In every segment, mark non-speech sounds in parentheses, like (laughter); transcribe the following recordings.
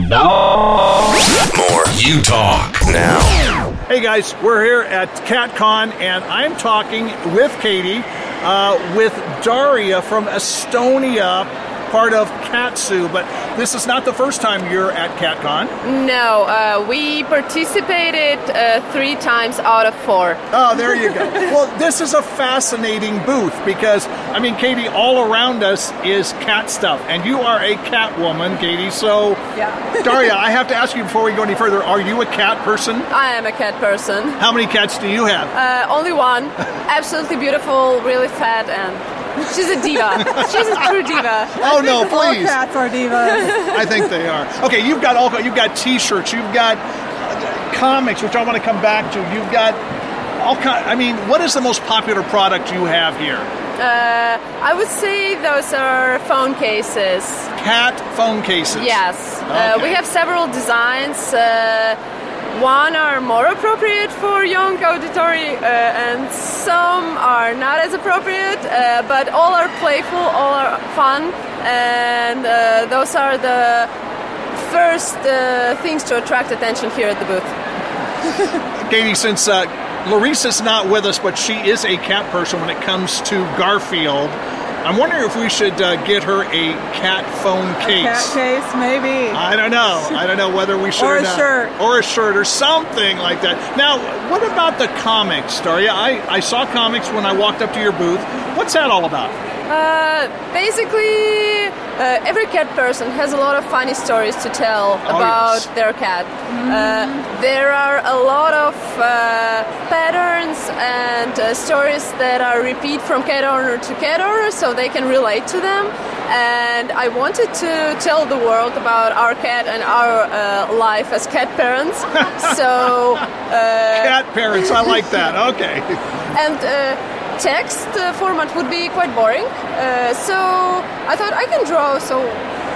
More You Talk. Now, Hey guys, we're here at CatCon and I'm talking with Kati, uh, with Daria from Estonia, part of Catsu. But this is not the first time you're at CatCon. No, uh, we participated uh, three times out of four. Oh, there you go. (laughs) well, this is a fascinating booth because, I mean, Kati, all around us is cat stuff, and you are a cat woman, Kati. So, Yeah. (laughs) Daria, I have to ask you before we go any further are you a cat person? I am a cat person. How many cats do you have? Uh, only one. (laughs) Absolutely beautiful, really fat, and she's a diva. she's a true diva. oh, no, All please. cats are divas. (laughs) I think they are. Okay, you've got all you've got T-shirts, you've got uh, comics, which I want to come back to. You've got all kind. I mean, what is the most popular product you have here? Uh, I would say those are phone cases. Cat phone cases. Yes, uh, we have several designs. Uh, one are more appropriate for young auditory, uh, and some are not as appropriate. Uh, but all are playful, all are fun, and uh, those are the first uh, things to attract attention here at the booth. (laughs) Kati, since uh, Larissa's not with us, but she is a cat person when it comes to Garfield. I'm wondering if we should uh, get her a cat phone case. Cat case, maybe. I don't know. I don't know whether we should Or a not. shirt. or a shirt or something like that. Now, what about the comics, Daria? I, I saw comics when I walked up to your booth. What's that all about? Uh, basically, uh, every cat person has a lot of funny stories to tell Oh, about yes. their cat. Uh, there are a lot of uh, patterns and uh, stories that are repeat from cat owner to cat owner, so they can relate to them. And I wanted to tell the world about our cat and our uh, life as cat parents. (laughs) so. Uh, Cat parents. I like that. Okay. (laughs) and uh, text uh, format would be quite boring. Uh, so I thought I can draw, so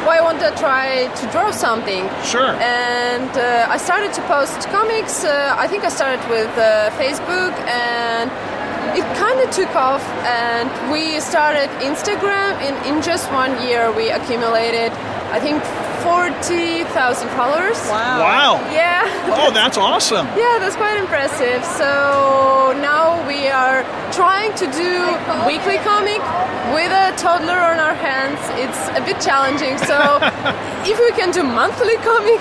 why won't I try to draw something? Sure. And uh, I started to post comics. Uh, I think I started with uh, Facebook and. It kind of took off, and we started Instagram. And in just one year, we accumulated, I think, 40,000 followers. Wow. Yeah. Oh, that's awesome. Yeah, that's quite impressive. So now we are trying to do weekly comic with a toddler on our hands. It's a bit challenging. So (laughs) if we can do monthly comic,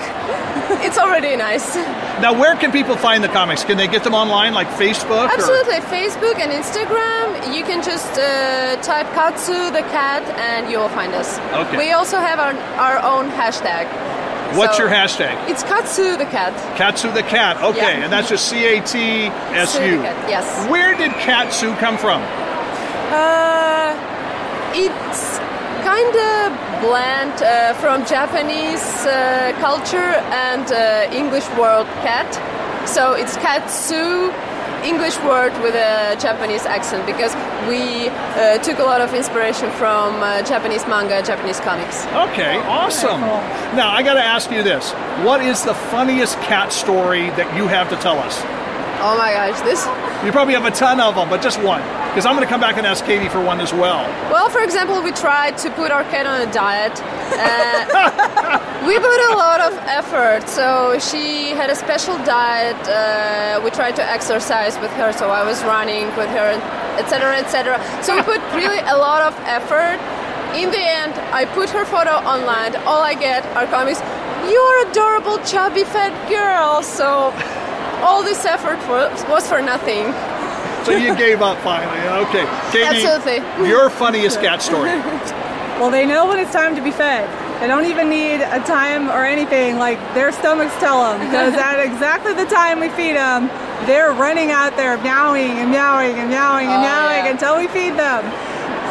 it's already nice. Now, where can people find the comics? Can they get them online, like Facebook? or- Absolutely, Facebook and Instagram. You can just uh, type Catsu the cat and you will find us. Okay. We also have our, our own hashtag. What's So your hashtag? It's Catsu the cat. Catsu the cat. Okay, Yeah. and that's just C A T S U. Yes. Where did Catsu come from? Uh, it's kind of blend uh, from Japanese uh, culture and uh, English word cat. So it's Catsu, English word with a Japanese accent because we uh, took a lot of inspiration from uh, Japanese manga, Japanese comics. Okay, awesome. Now, I got to ask you this. What is the funniest cat story that you have to tell us? Oh my gosh, this. You probably have a ton of them, but just one. Because I'm going to come back and ask Kati for one as well. Well, for example, we tried to put our cat on a diet. (laughs) We put a lot of effort. So she had a special diet. Uh, we tried to exercise with her, so I was running with her, etc., etc. So we put really a lot of effort. In the end, I put her photo online. All I get are comments. You're adorable, chubby, fat girl. So all this effort was, was for nothing. So you gave up finally. Okay. Kati, Absolutely. your funniest cat story. (laughs) Well, they know when it's time to be fed. They don't even need a time or anything. Like their stomachs tell them because (laughs) at exactly the time we feed them, they're running out there meowing and meowing and meowing and Oh, meowing yeah. until we feed them.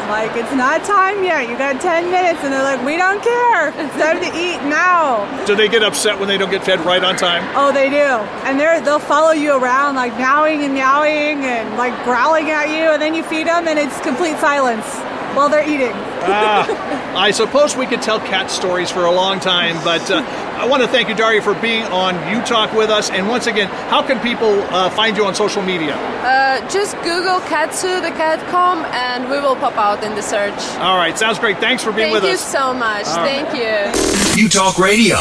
Like, it's not time yet. You got 10 minutes. And they're like, we don't care. It's time to eat now. Do they get upset when they don't get fed right on time? Oh, they do. And they're, they'll follow you around like meowing and meowing and like growling at you. And then you feed them and it's complete silence while they're eating. Ah, I suppose we could tell cat stories for a long time, but uh, I want to thank you, Daria, for being on You Talk with us. And once again, how can people uh, find you on social media? Uh, just Google Catsu the Catcom and we will pop out in the search. All right, sounds great. Thanks for being Thank with us. Thank you so much. All right. Thank you. You Talk Radio.